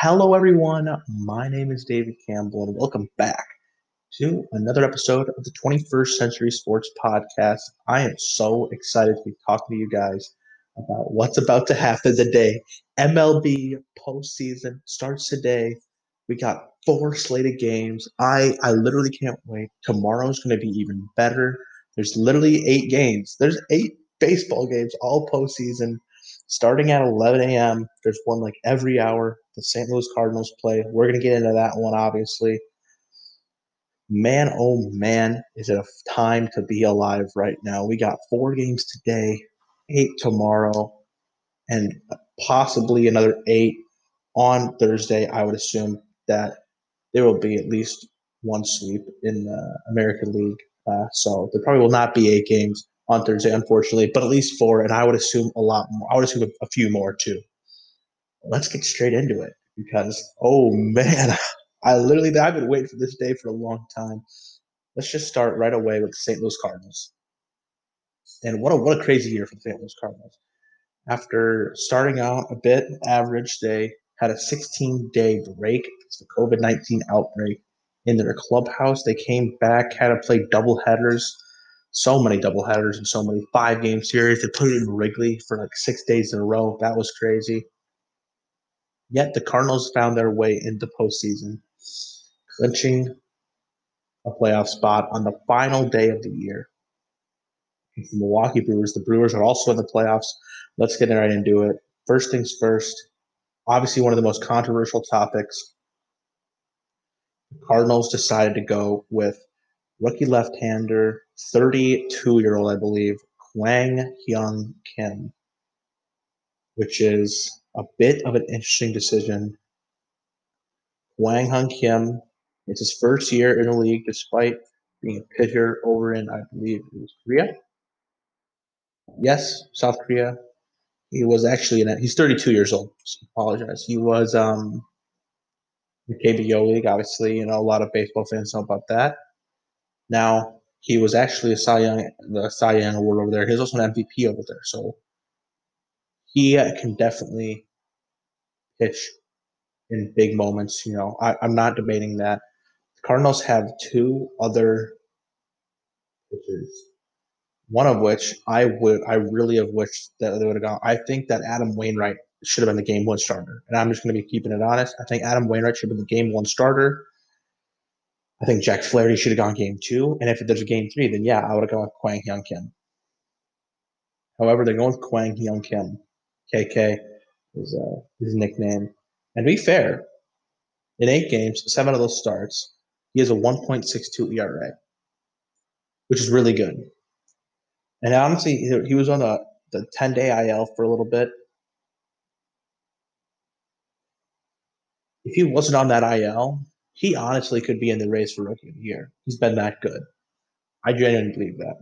Hello, everyone. My name is David Campbell, and welcome back to another episode of the 21st Century Sports Podcast. I am so excited to be talking to you guys about what's about to happen today. MLB postseason starts today. We got four slated games. I I literally can't wait. Tomorrow's going to be even better. There's literally eight games. There's eight baseball games all postseason starting at 11 a.m. There's one like every hour. The St. Louis Cardinals play. We're going to get into that one, obviously. Man, oh man, is it a time to be alive right now? We got four games today, eight tomorrow, and possibly another eight on Thursday. I would assume that there will be at least one sweep in the American League. Uh, so there probably will not be eight games on Thursday, unfortunately, but at least four, and I would assume a lot more. I would assume a, a few more too. Let's get straight into it because oh man, I literally I've been waiting for this day for a long time. Let's just start right away with the St. Louis Cardinals. And what a what a crazy year for the St. Louis Cardinals. After starting out a bit average, they had a 16 day break because the COVID 19 outbreak in their clubhouse. They came back, had to play double headers so many doubleheaders and so many five game series. They played in Wrigley for like six days in a row. That was crazy. Yet the Cardinals found their way into postseason, clinching a playoff spot on the final day of the year. The Milwaukee Brewers. The Brewers are also in the playoffs. Let's get right into it. First things first. Obviously, one of the most controversial topics. The Cardinals decided to go with rookie left-hander, 32-year-old, I believe, Kwang Hyun Kim, which is a bit of an interesting decision. Kwang Hyun Kim, it's his first year in the league, despite being a pitcher over in, I believe, it was Korea. Yes, South Korea. He was actually in. He's 32 years old. So apologize. He was um, the KBO league. Obviously, you know a lot of baseball fans know about that. Now he was actually a Cy Young, the Cy Young award over there. He's also an MVP over there, so he can definitely pitch in big moments. You know, I, I'm not debating that. The Cardinals have two other pitchers, one of which I would, I really have wished that they would have gone. I think that Adam Wainwright should have been the game one starter, and I'm just going to be keeping it honest. I think Adam Wainwright should have been the game one starter. I think Jack Flaherty should have gone game two. And if there's a game three, then yeah, I would have gone with Kwang Hyun Kim. However, they're going with Kwang Hyun Kim. KK is uh, his nickname. And to be fair, in eight games, seven of those starts, he has a 1.62 ERA, which is really good. And honestly, he was on the, the 10 day IL for a little bit. If he wasn't on that IL, he honestly could be in the race for rookie of the year. He's been that good. I genuinely believe that.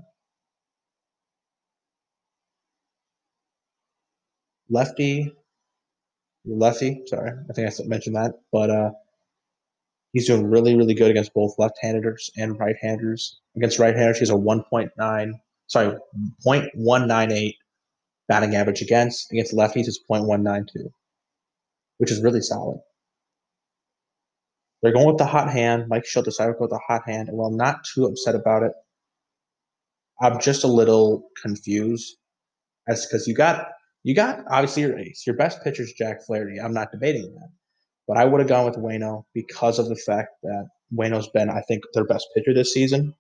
Lefty, lefty. Sorry, I think I mentioned that, but uh, he's doing really, really good against both left-handers and right-handers. Against right-handers, he's a 1.9, sorry, 0.198 batting average against. Against lefties, it's 0.192, which is really solid. They're going with the hot hand. Mike Shildt decided to go with the hot hand, and while I'm not too upset about it, I'm just a little confused as because you got you got obviously your ace. Your best pitcher is Jack Flaherty. I'm not debating that. But I would have gone with Wayno because of the fact that Wayno's been, I think, their best pitcher this season.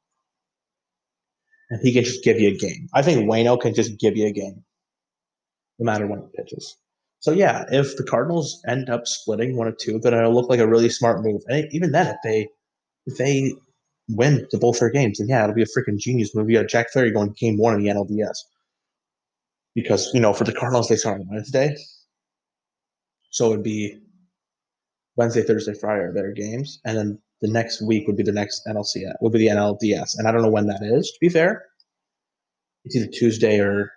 And he can just give you a game. I think Wayno can just give you a game. No matter when he pitches. So yeah, if the Cardinals end up splitting one or two, then it'll look like a really smart move. And even then, if they if they win the both their games, then yeah, it'll be a freaking genius move. You got Jack Flaherty going game one of the NLDS. Because, you know, for the Cardinals they start on Wednesday. So it'd be Wednesday, Thursday, Friday are their games. And then the next week would be the next NLC would be the NLDS. And I don't know when that is, to be fair. It's either Tuesday or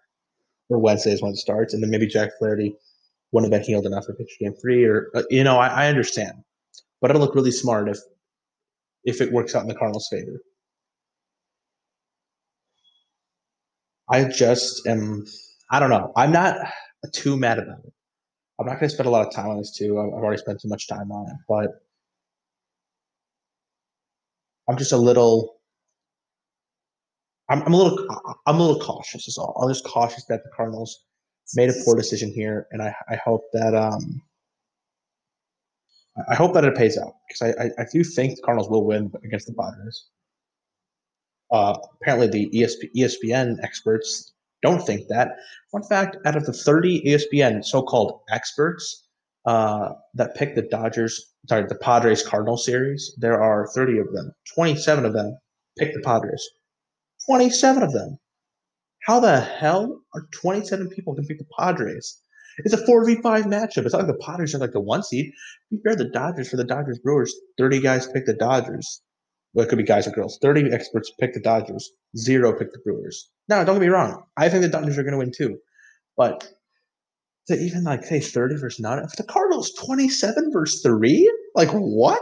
or Wednesday is when it starts. And then maybe Jack Flaherty wouldn't have been healed enough for pitch game three, or uh, you know, I, I understand, but it'll look really smart if if it works out in the Cardinals' favor. I just am. I don't know. I'm not too mad about it. I'm not going to spend a lot of time on this too. I've already spent too much time on it, but I'm just a little. I'm, I'm a little. I'm a little cautious. Is all. I'm just cautious that the Cardinals made a poor decision here, and I, I hope that um, I hope that it pays out because I, I, I do think the Cardinals will win against the Padres. Uh, apparently, the ESP, ESPN experts don't think that. One fact: out of the 30 ESPN so-called experts uh, that pick the Dodgers, sorry, the Padres Cardinal series, there are 30 of them. 27 of them pick the Padres. 27 of them. How the hell are 27 people going to pick the Padres? It's a 4v5 matchup. It's not like the Padres are like the one seed. Fair, the Dodgers for the Dodgers Brewers, 30 guys pick the Dodgers. Well, it could be guys or girls. 30 experts pick the Dodgers, zero pick the Brewers. Now, don't get me wrong. I think the Dodgers are going to win too. But to even like say 30 versus none, if the Cardinals 27 versus 3, like what?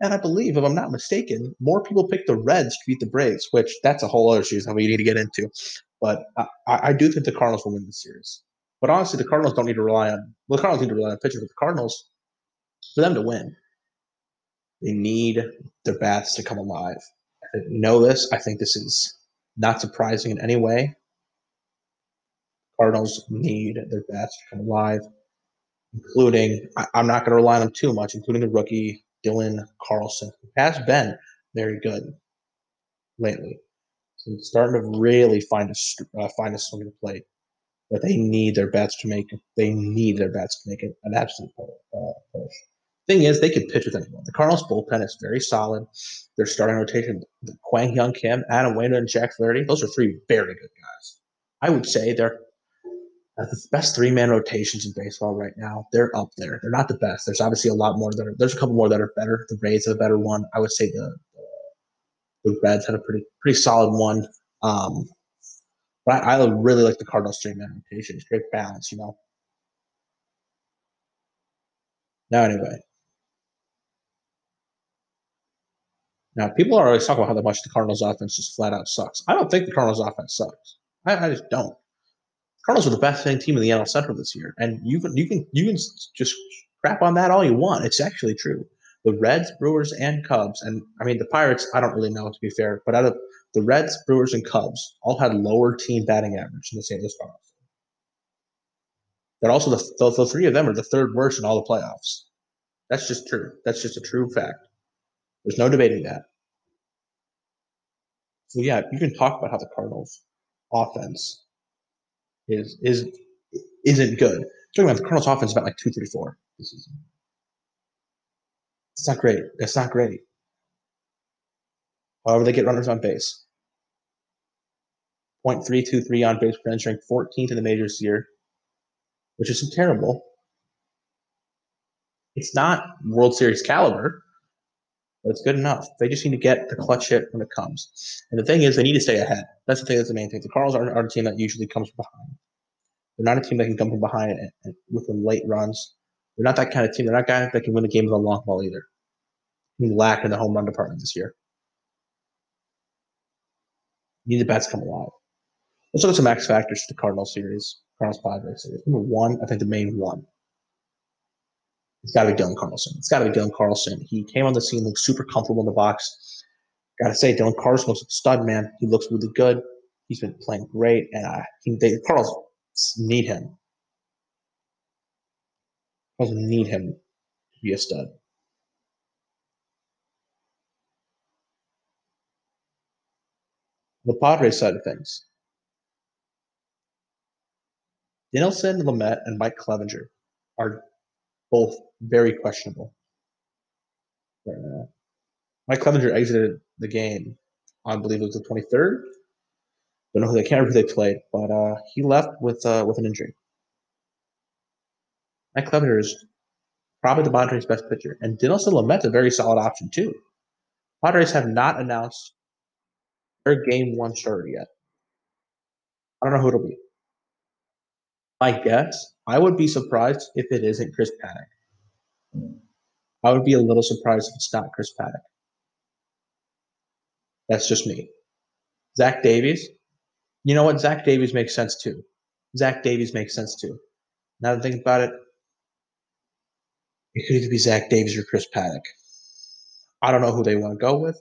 And I believe, if I'm not mistaken, more people pick the Reds to beat the Braves, which that's a whole other season that we need to get into. But I, I do think the Cardinals will win the series. But honestly, the Cardinals don't need to rely on well, the Cardinals need to rely on pitchers, but the Cardinals, for them to win, they need their bats to come alive. I know this. I think this is not surprising in any way. Cardinals need their bats to come alive, including I, am not going to rely on them too much, including the rookie Dylan Carlson, who has been very good lately. So it's starting to really find a uh, find a swing to plate, but they need their bats to make they need their bats to make it an absolute uh, push. Thing is, they could pitch with anyone. The Cardinals bullpen is very solid. Their starting rotation: Kwang Hyun Kim, Adam Wainwright, and Jack Flaherty. Those are three very good guys. I would say they're the best three man rotations in baseball right now. They're up there. They're not the best. There's obviously a lot more that are. There's a couple more that are better. The Rays have a better one. I would say the the Reds had a pretty pretty solid one. Um, but I, I really like the Cardinals three man rotation. It's great balance, you know. Now anyway. Now people are always talking about how much the Cardinals offense just flat out sucks. I don't think the Cardinals offense sucks. I, I just don't. The Cardinals are the best team in the NL Central this year, and you can you can you can just crap on that all you want. It's actually true. The Reds, Brewers, and Cubs, and I mean the Pirates. I don't really know to be fair, but out of the Reds, Brewers, and Cubs, all had lower team batting average than the St. Louis Cardinals. But also the, the, the three of them are the third worst in all the playoffs. That's just true. That's just a true fact. There's no debating that. So yeah, you can talk about how the Cardinals offense is is isn't good. Talking about the Cardinals offense about like two thirty four this season. It's not great. It's not great. However, they get runners on base. 0.323 on base percentage, ranked 14th in the majors this year, which is terrible. It's not World Series caliber, it's good enough. They just need to get the clutch hit when it comes. And the thing is, they need to stay ahead. That's the thing. That's the main thing. The Cardinals are, are a team that usually comes from behind. They're not a team that can come from behind and, and with the late runs. They're not that kind of team. They're not guys that can win the game with a long ball either. We lack in the home run department this year. Need the bats come alive. Let's look at some X factors for the Cardinal series, Cardinals Padres series. Number one, I think the main one it's got to be Dylan Carlson. It's got to be Dylan Carlson. He came on the scene, looked super comfortable in the box. Got to say, Dylan Carlson looks like a stud, man. He looks really good. He's been playing great, and I think they, Cardinals need him. Cardinals need him to be a stud. The Padres side of things. Dinelson, Lamet, and Mike Clevinger are both very questionable. Uh, Mike Clevinger exited the game I believe it was the 23rd. Don't know who they can't remember who they played, but uh, he left with uh, with an injury. Mike Clevinger is probably the Padres' best pitcher, and Dinelson Lamet's a very solid option too. Padres have not announced their game one starter yet. I don't know who it'll be. My guess, I would be surprised if it isn't Chris Paddack. I would be a little surprised if it's not Chris Paddack. That's just me. Zach Davies, you know what? Zach Davies makes sense too. Zach Davies makes sense too. Now that I think about it, It could either be Zach Davies or Chris Paddack. I don't know who they want to go with.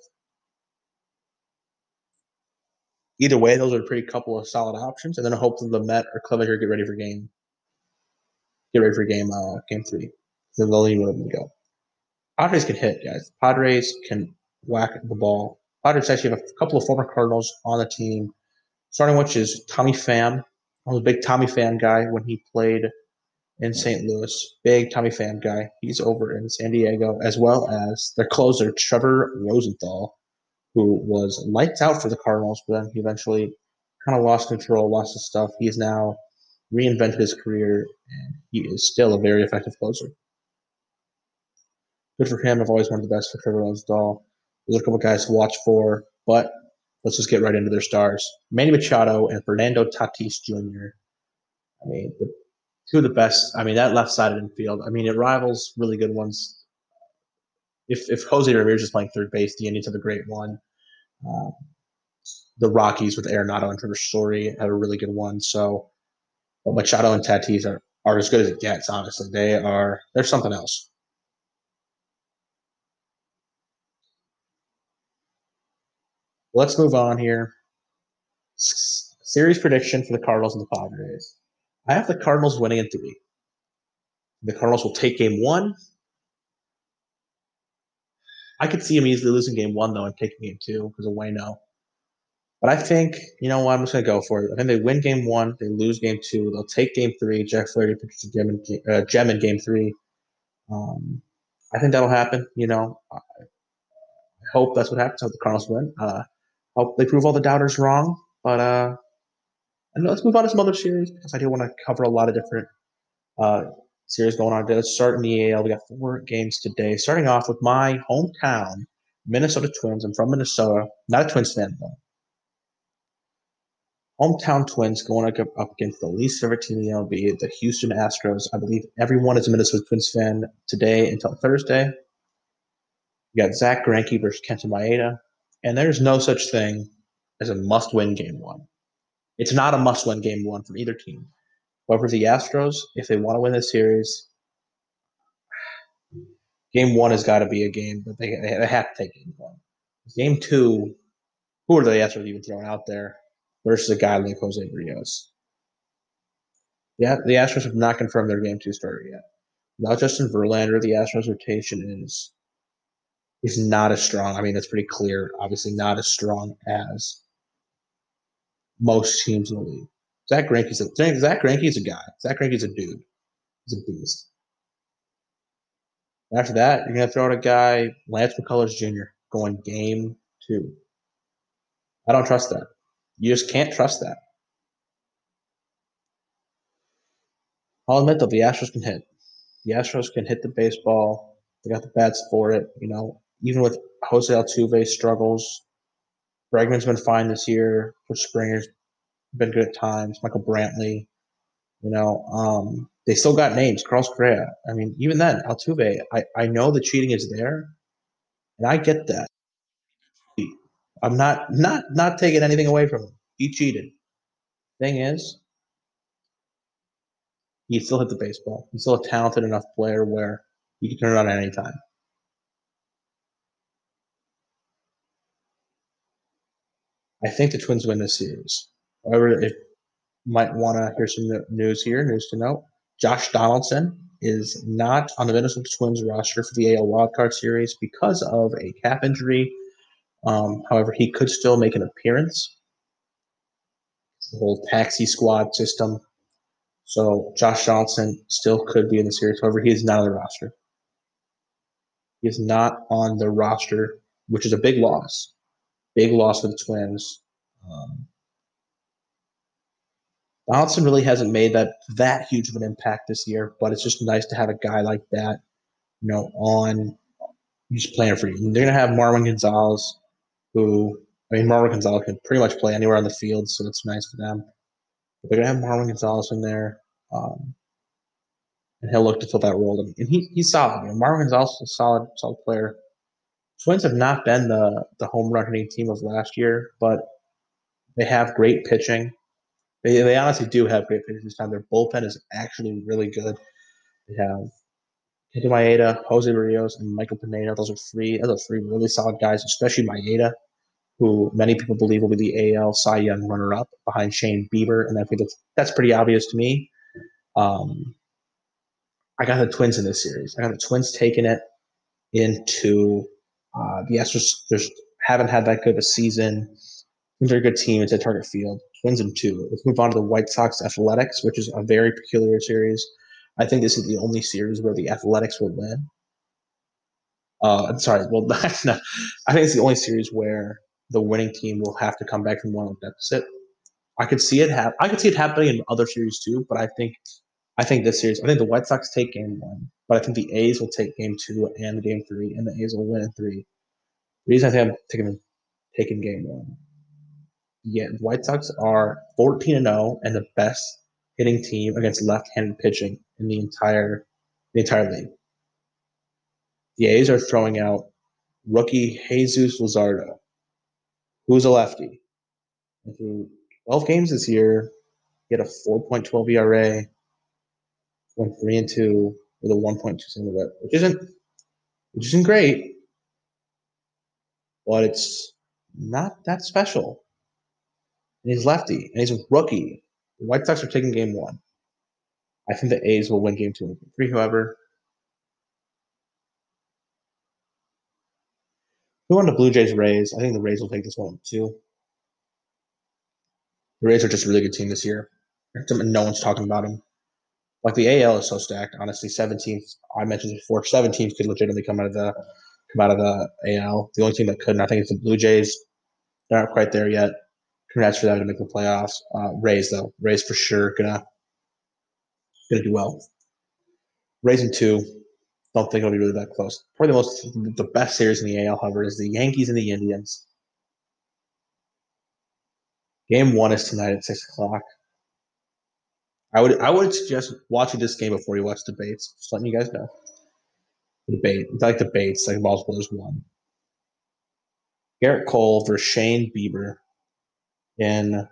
Either way, those are a pretty couple of solid options, and then hopefully the Met or Clevinger get ready for game. Get ready for game uh, game three. Then they'll need them to go. Padres can hit, guys. Padres can whack the ball. Padres actually have a couple of former Cardinals on the team, starting which is Tommy Pham. I was a big Tommy Pham guy when he played in St. Louis. Big Tommy Pham guy. He's over in San Diego, as well as their closer, Trevor Rosenthal, who was lights out for the Cardinals, but then he eventually kind of lost control, lost his stuff. He has now reinvented his career, and he is still a very effective closer. Good for him. I've always wanted the best for Trevor Rosenthal. There's a couple guys to watch for, but let's just get right into their stars. Manny Machado and Fernando Tatis Jr. I mean, the, two of the best. I mean, that left side of infield. I mean, it rivals really good ones if if Jose Ramirez is playing third base, the Indians have a great one. Um, the Rockies with Arenado and Trevor Story have a really good one. So, Machado and Tatis are, are as good as it gets. Honestly, they are. They're something else. Let's move on here. S- series prediction for the Cardinals and the Padres. I have the Cardinals winning in three. The Cardinals will take game one I could see him easily losing game one though and taking game two because of Wayno. But I think you know what I'm just gonna go for it. I think they win game one, they lose game two, they'll take game three. Jack Flaherty pitches gem in, uh, gem in game three. Um, I think that'll happen. You know, I hope that's what happens. I hope the Cardinals win. Uh, hope they prove all the doubters wrong. But uh, and let's move on to some other series because I do want to cover a lot of different uh, series going on. Today. Let's start in the AL. We got four games today. Starting off with my hometown, Minnesota Twins. I'm from Minnesota. Not a Twins fan though. Hometown Twins going up, up against the least favorite team in the MLB, the Houston Astros. I believe everyone is a Minnesota Twins fan today until Thursday. You got Zack Greinke versus Kenta Maeda, and there's no such thing as a must-win game one. It's not a must-win game one from either team. However, the Astros, if they want to win this series, game one has got to be a game that they, they have to take game one. Game two, who are the Astros even throwing out there versus a guy like Jose Rios? Yeah, the Astros have not confirmed their game two starter yet. Without Justin Verlander, the Astros rotation is is not as strong. I mean, it's pretty clear. Obviously, not as strong as most teams in the league. Zack Greinke's a Zack Greinke's a guy. Zack Greinke's a dude. He's a beast. After that, you're gonna throw out a guy, Lance McCullers Jr., going game two. I don't trust that. You just can't trust that. I'll admit though, the Astros can hit. The Astros can hit the baseball. They got the bats for it. You know, even with Jose Altuve struggles, Bregman's been fine this year. Bush Springer's been good at times. Michael Brantley, you know, um, they still got names. Carlos Correa. I mean, even then, Altuve. I, I know the cheating is there, and I get that. I'm not not not taking anything away from him. He cheated. Thing is, he still hit the baseball. He's still a talented enough player where he can turn it on at any time. I think the Twins win this series. However, if might want to hear some news here, news to note. Josh Donaldson is not on the Minnesota Twins roster for the AL Wildcard Series because of a calf injury. Um, however, he could still make an appearance. the whole taxi squad system. So Josh Donaldson still could be in the series. However, he is not on the roster. He is not on the roster, which is a big loss. Big loss for the Twins. Um, Donaldson really hasn't made that that huge of an impact this year, but it's just nice to have a guy like that, you know, on who's playing for you. they're gonna have Marwin Gonzalez, who I mean Marwin Gonzalez can pretty much play anywhere on the field, so that's nice for them. But they're gonna have Marwin Gonzalez in there, um, and he'll look to fill that role. And he, he's solid. You know, a solid, solid player. Twins have not been the the home run hitting team of last year, but they have great pitching. They, they honestly do have great pitchers this time. Their bullpen is actually really good. They have Kenta Maeda, Jose Berrios, and Michael Pineda. Those are three. Those are three really solid guys, especially Maeda, who many people believe will be the AL Cy Young runner-up behind Shane Bieber, and I think that's that's pretty obvious to me. Um, I got the Twins in this series. I got the Twins taking it into uh, the Astros. Just haven't had that good a season. Very good team. It's at Target Field. Wins in two. Let's move on to the White Sox Athletics, which is a very peculiar series. I think this is the only series where the Athletics will win. Uh, I'm sorry. Well, that's not. I think it's the only series where the winning team will have to come back from one deficit. I could see it happen. I could see it happening in other series too, but I think, I think this series. I think the White Sox take game one, but I think the A's will take game two and game three, and the A's will win in three. The reason I think I'm taking taking game one yeah, White Sox are 14 and 0 and the best hitting team against left-handed pitching in the entire the entire league. The A's are throwing out rookie Jesus Luzardo, who's a lefty. And through 12 games this year, he had a 4.12 ERA, went three and two with a 1.27 whip, which isn't which isn't great, but it's not that special and he's lefty, and he's a rookie. The White Sox are taking game one. I think the A's will win game two and three, however. We want the Blue Jays Rays. I think the Rays will take this one too. The Rays are just a really good team this year. No one's talking about them. Like the AL is so stacked. Honestly, 17th. I mentioned before. 7 teams could legitimately come out of the come out of the AL. The only team that couldn't, I think, is the Blue Jays. They're not quite there yet. Congrats for them to make the playoffs. Uh, Rays though, Rays for sure gonna gonna do well. Rays in two. Don't think it'll be really that close. Probably the most the best series in the AL, however, is the Yankees and the Indians. Game one is tonight at six o'clock. I would I would suggest watching this game before you watch debates. Just letting you guys know. The debate. It's like debates, like Balls Brothers one. Gerrit Cole versus Shane Bieber in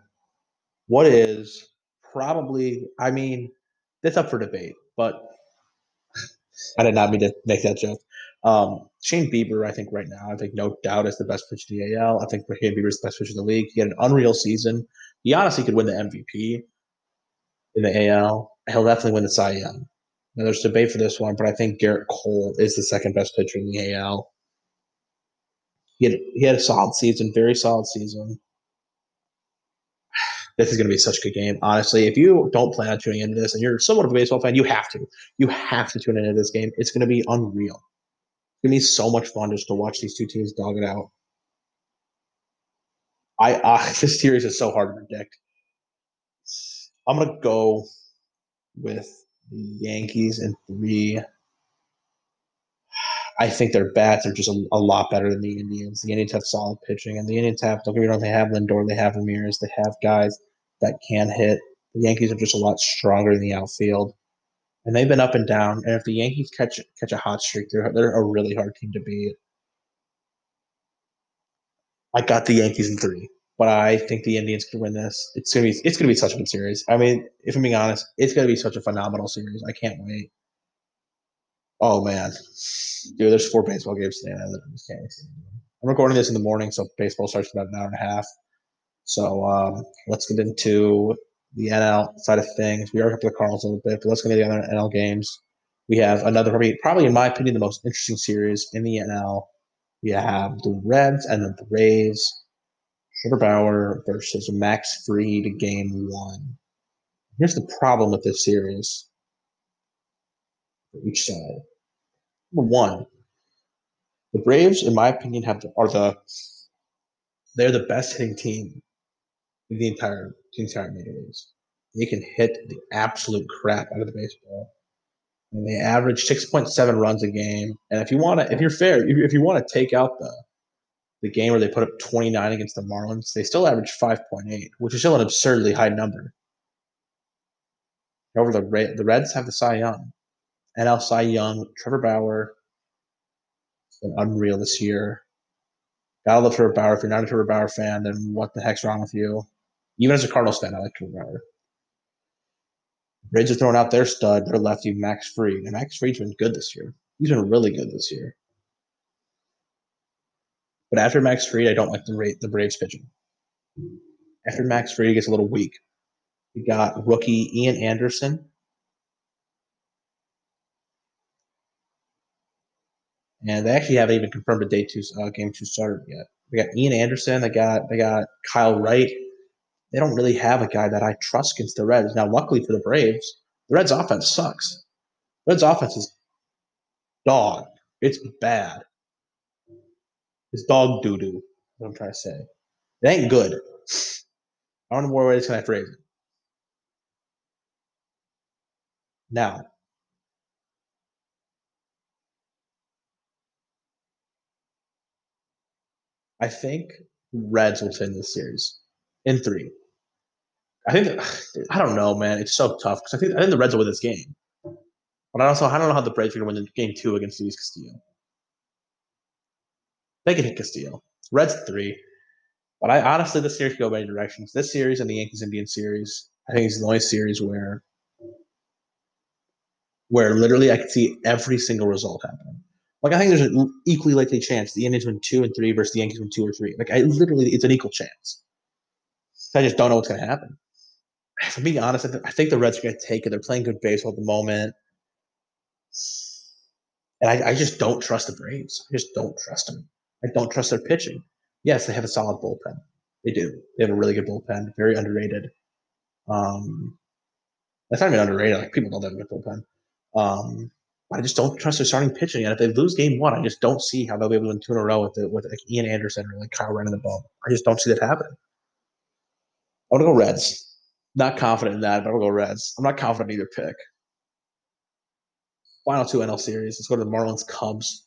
what is probably, I mean, that's up for debate, but I did not mean to make that joke. Um, Shane Bieber, I think right now, I think no doubt is the best pitcher in the AL. I think Shane Bieber is the best pitcher in the league. He had an unreal season. He honestly could win the MVP in the AL. He'll definitely win the Cy Young. Now, there's debate for this one, but I think Gerrit Cole is the second best pitcher in the AL. He had, he had a solid season, very solid season this is going to be such a good game. Honestly, if you don't plan on tuning into this and you're somewhat of a baseball fan, you have to. You have to tune into this game. It's going to be unreal. It's going to be so much fun just to watch these two teams dog it out. I uh, this series is so hard to predict. I'm going to go with the Yankees in three. I think their bats are just a, a, lot better than the Indians. The Indians have solid pitching, and the Indians have don't get me wrong, they have Lindor, they have Ramirez, they have guys that can hit. The Yankees are just a lot stronger in the outfield, and they've been up and down. And if the Yankees catch catch a hot streak, they're they're a really hard team to beat. I got the Yankees in three, but I think the Indians could win this. It's gonna be it's gonna be such a good series. I mean, if I'm being honest, it's gonna be such a phenomenal series. I can't wait. Oh man, dude, there's four baseball games today, and I just can't wait. I'm recording this in the morning, so baseball starts in about an hour and a half. So um, let's get into the NL side of things. We are got to the Cardinals a little bit, but let's get into the other NL games. We have another, probably, probably in my opinion, the most interesting series in the NL. We have the Reds and the Rays. Trevor Bauer versus Max Fried, game one. Here's the problem with this series for each side. Number one, the Braves, in my opinion, have the, are the they're the best hitting team in the entire the entire major leagues. They can hit the absolute crap out of the baseball. And they average six point seven runs a game. And if you want to, if you're fair, if, if you want to take out the the game where they put up 29 against the Marlins, they still average 5.8, which is still an absurdly high number. However, the the Reds have the Cy Young, NL Cy Young, Trevor Bauer. It's been unreal this year. Gotta love Trevor Bauer. If you're not a Trevor Bauer fan, then what the heck's wrong with you? Even as a Cardinals fan, I like Trevor Bauer. Braves are throwing out their stud, their lefty Max Fried. and Max Fried's been good this year. He's been really good this year. But after Max Fried, I don't like the rate the Braves pitching. After Max Fried gets a little weak, you got rookie Ian Anderson. And they actually haven't even confirmed a day two uh, game two starter yet. They got Ian Anderson. They got they got Kyle Wright. They don't really have a guy that I trust against the Reds. Now, luckily for the Braves, the Reds' offense sucks. The Reds' offense is dog. It's bad. It's dog doo doo. What I'm trying to say. It ain't good. I don't know more ways can I phrase it. Now, I think Reds will win this series in three. I think I don't know, man. It's so tough because I think I think the Reds will win this game, but I also I don't know how the Braves are going to win game two against Luis Castillo. They can hit Castillo. Reds three, but I honestly this series could go many directions. This series and the Yankees Indian series, I think it's the only series where where literally I could see every single result happening. Like I think there's an equally likely chance the Indians win two and three versus the Yankees win two or three. Like I literally, it's an equal chance. I just don't know what's going to happen. For being honest, I think the Reds are going to take it. They're playing good baseball at the moment, and I, I just don't trust the Braves. I just don't trust them. I don't trust their pitching. Yes, they have a solid bullpen. They do. They have a really good bullpen. Very underrated. Um, that's not even underrated. Like people they have a good bullpen. Um, I just don't trust their starting pitching. And if they lose game one, I just don't see how they'll be able to win two in a row with with like Ian Anderson or like Kyle running the ball. I just don't see that happening. I want to go Reds. Not confident in that, but I'll go Reds. I'm not confident in either pick. Final two NL series. Let's go to the Marlins Cubs.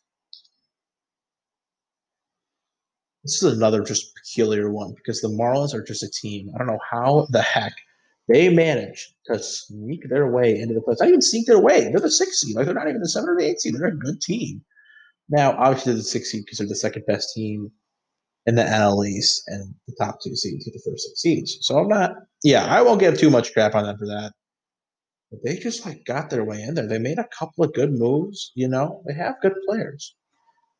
This is another just peculiar one because the Marlins are just a team. I don't know how the heck they manage to sneak their way into the playoffs. Not even sneak their way. They're the sixth seed. Like they're not even the seven or the eighth seed. They're a good team. Now, obviously, they're the sixth seed because they're the second best team in the NL East, and the top two seeds get the first six seeds. So I'm not. Yeah, I won't give too much crap on them for that. But they just like got their way in there. They made a couple of good moves. You know, they have good players.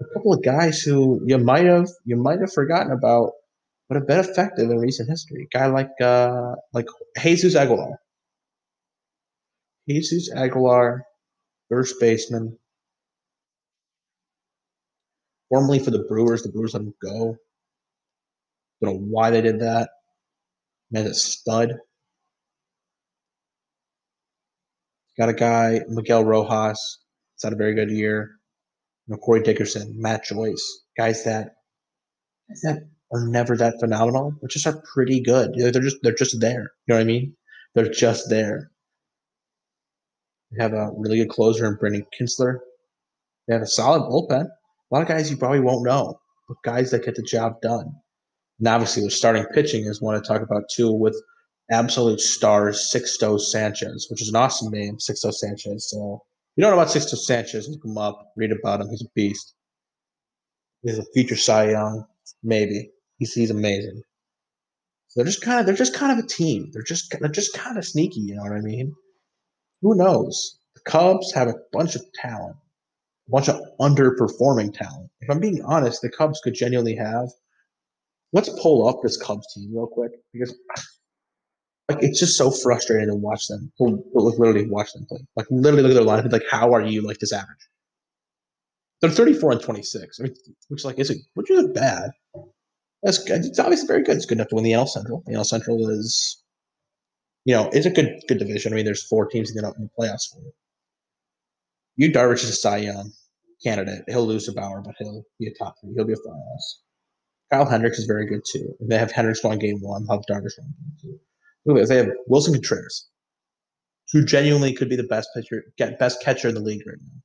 A couple of guys who you might have you might have forgotten about but have been effective in recent history. A guy like uh, like Jesus Aguilar. Jesus Aguilar, first baseman, formerly for the Brewers. The Brewers let him go. Don't know why they did that. Man, a stud. Got a guy, Miguel Rojas. It's had a very good year. You know, Corey Dickerson, Matt Joyce, guys that that are never that phenomenal, but just are pretty good. They're just they're just there. You know what I mean? They're just there. They have a really good closer in Brandon Kintzler. They have a solid bullpen. A lot of guys you probably won't know, but guys that get the job done. And obviously, their starting pitching is one to talk about too, with absolute stars Sixto Sanchez, which is an awesome name, Sixto Sanchez. So you don't know about Sixto Sanchez, look him up, read about him. He's a beast. He's a future Cy Young, maybe. He's he's amazing. So they're just kind of they're just kind of a team. They're just they're just kind of sneaky. You know what I mean? Who knows? The Cubs have a bunch of talent, a bunch of underperforming talent. If I'm being honest, the Cubs could genuinely have. Let's pull up this Cubs team real quick because like it's just so frustrating to watch them. Like Literally watch them play. Like literally look at their lineup. Like how are you like this average? They're 34 and 26. I mean, which like isn't which isn't bad. That's good. It's obviously very good. It's good enough to win the NL Central. The NL Central is, you know, it's a good good division. I mean, there's four teams that get up in the playoffs for it. Yu Darvish is a Cy Young candidate. He'll lose to Bauer, but he'll be a top three. He'll be a finalist. Kyle Hendricks is very good too. If they have Hendricks going game one, have Darvish going game two. They have Willson Contreras, who genuinely could be the best pitcher, get best catcher in the league right now.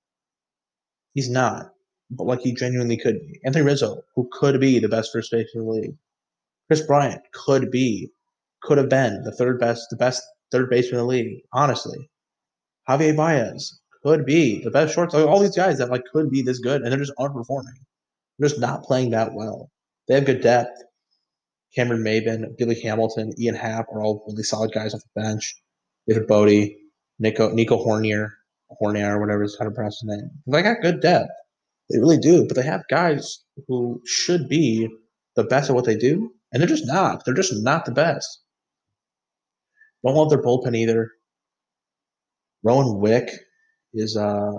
He's not but like he genuinely could be. Anthony Rizzo, who could be the best first baseman in the league. Kris Bryant could be, could have been the third best, the best third baseman in the league. Honestly, Javier Baez could be the best shortstop. All these guys that like could be this good, and they're just underperforming. They're just not playing that well. They have good depth. Cameron Maybin, Billy Hamilton, Ian Happ are all really solid guys off the bench. David Bote, Nico Nico Hoerner, Hoerner, or whatever is how to pronounce his name. They got good depth. They really do, but they have guys who should be the best at what they do, and they're just not. They're just not the best. Don't love their bullpen either. Rowan Wick is uh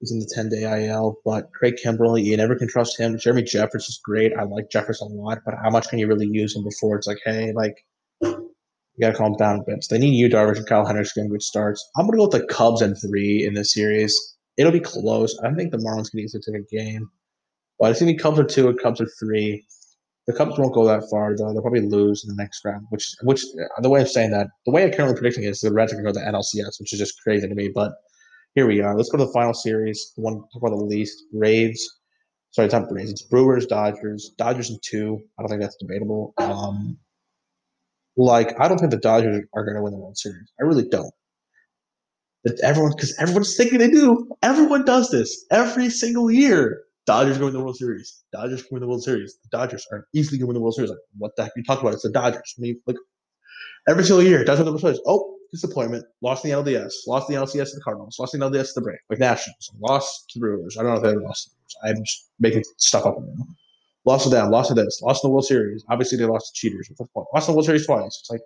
is in the 10 day IL, but Craig Kimbrel, you never can trust him. Jeremy Jeffress is great. I like Jeffress a lot, but how much can you really use him before it's like, hey, like you gotta calm down a bit. So they need you, Darvish, and Kyle Henderson, which starts. I'm gonna go with the Cubs and three in this series. It'll be close. I think the Marlins can easily take a game, but it's gonna be Cubs are two and Cubs are three. The Cubs won't go that far though. They'll probably lose in the next round. Which, which the way I'm saying that, the way I'm currently predicting is the Reds are gonna go to the NLCS, which is just crazy to me. But here we are. Let's go to the final series. The one about the least. Braves. Sorry, it's not Braves. It's Brewers, Dodgers. Dodgers in two. I don't think that's debatable. Um, like I don't think the Dodgers are going to win the World Series. I really don't. But everyone, because everyone's thinking they do. Everyone does this every single year. Dodgers going to the World Series. Dodgers going to the World Series. The Dodgers are easily going to the World Series. Like, what the heck you talk about? It's the Dodgers. I mean, look, every single year, Dodgers the World Series. Oh, disappointment. Lost the LDS. Lost the LCS to the Cardinals. Lost in the LDS to the Braves. Like Nationals. Lost to the Brewers. I don't know if they lost. I'm just making stuff up now. Lost to them. Lost to this. Lost in the World Series. Obviously, they lost to cheaters. Lost in the World Series twice. It's like,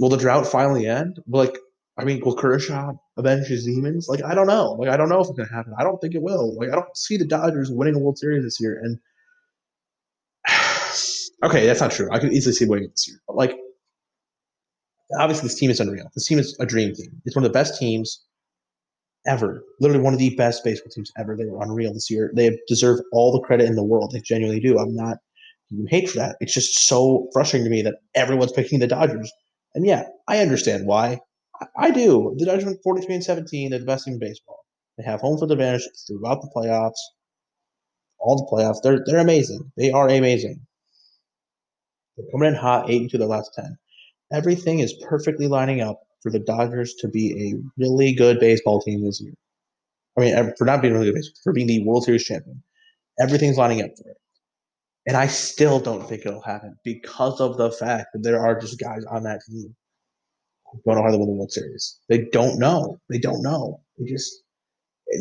will the drought finally end? Like, I mean, will Kershaw avenge his demons? Like, I don't know. Like, I don't know if it's gonna happen. I don't think it will. Like, I don't see the Dodgers winning a World Series this year. And okay, that's not true. I could easily see winning this year. But like, obviously, this team is unreal. This team is a dream team. It's one of the best teams ever. Literally one of the best baseball teams ever. They were unreal this year. They deserve all the credit in the world. They genuinely do. I'm not you hate for that. It's just so frustrating to me that everyone's picking the Dodgers. And yeah, I understand why. I, do. The Dodgers went 43 and 17. They're the best team in baseball. They have home field advantage throughout the playoffs. All the playoffs. They're they're amazing. They are amazing. They're coming in hot, eight into the last ten. Everything is perfectly lining up for the Dodgers to be a really good baseball team this year. I mean, for not being really good baseball, for being the World Series champion. Everything's lining up for it. And I still don't think it'll happen because of the fact that there are just guys on that team know how to win the World Series. They don't know. They don't know. They just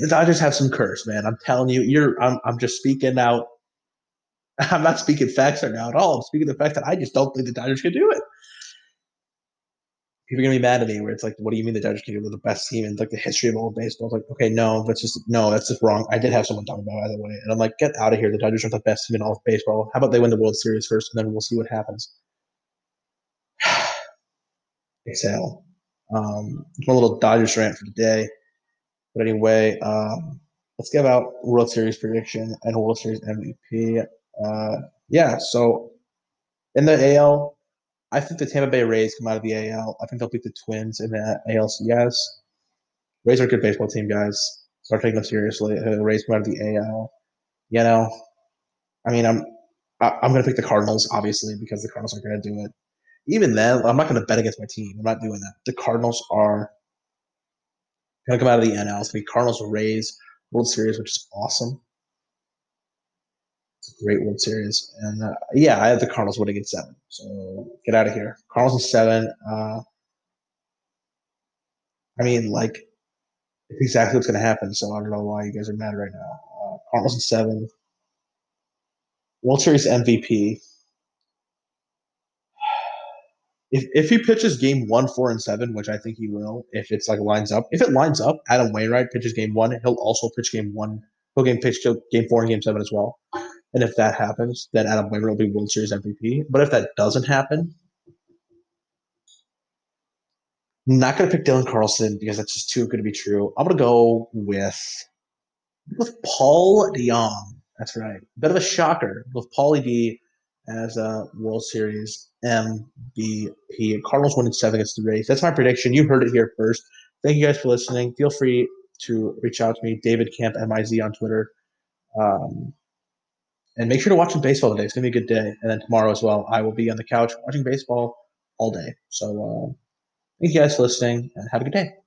the Dodgers have some curse, man. I'm telling you, you're I'm I'm just speaking out. I'm not speaking facts right now at all. I'm speaking the fact that I just don't think the Dodgers can do it people are gonna be mad at me where it's like, what do you mean the Dodgers can do the best team in like the history of all baseball? It's like, okay, no, that's just no, that's just wrong. I did have someone talk about it either way, and I'm like, get out of here. The Dodgers aren't the best team in all of baseball. How about they win the World Series first, and then we'll see what happens. Exhale. Um, one little Dodgers rant for today. But anyway, um, let's give out World Series prediction and World Series MVP. Uh, yeah, so in the AL, I think the Tampa Bay Rays come out of the AL. I think they'll beat the Twins in the ALCS. Rays are a good baseball team, guys. Start taking them seriously. The Rays come out of the AL. You know, I mean, I'm I'm going to pick the Cardinals, obviously, because the Cardinals are to do it. Even then, I'm not going to bet against my team. I'm not doing that. The Cardinals are going to come out of the NL. It's going to be Cardinals Rays World Series, which is awesome. It's a great World Series. And uh, yeah, I have the Cardinals winning in seven. So get out of here. Cardinals in seven. Uh, I mean, like, it's exactly what's going to happen. So I don't know why you guys are mad right now. Uh, Cardinals in seven. World Series MVP. If, if he pitches game one, four, and seven, which I think he will, if it's like lines up, if it lines up, Adam Wainwright pitches game one, he'll also pitch game one. He'll game pitch game four and game seven as well. And if that happens, then Adam Wainwright will be World Series MVP. But if that doesn't happen, I'm not to pick Dylan Carlson because that's just too good to be true. I'm going to go with with Paul DeJong. That's right. Bit of a shocker with Paulie D as a World Series MVP. Cardinals winning seven against the Rays. That's my prediction. You heard it here first. Thank you guys for listening. Feel free to reach out to me, David Camp MIZ on Twitter. Um, and make sure to watch some baseball today. It's going to be a good day. And then tomorrow as well, I will be on the couch watching baseball all day. So uh, thank you guys for listening and have a good day.